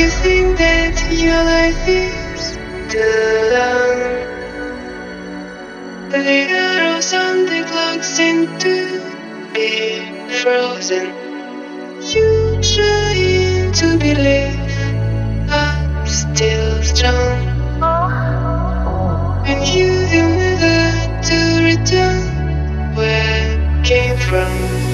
you think that your life is too long. The arrows on the clock seem to be frozen. You trying to believe I'm still strong. And you will never to return where I came from.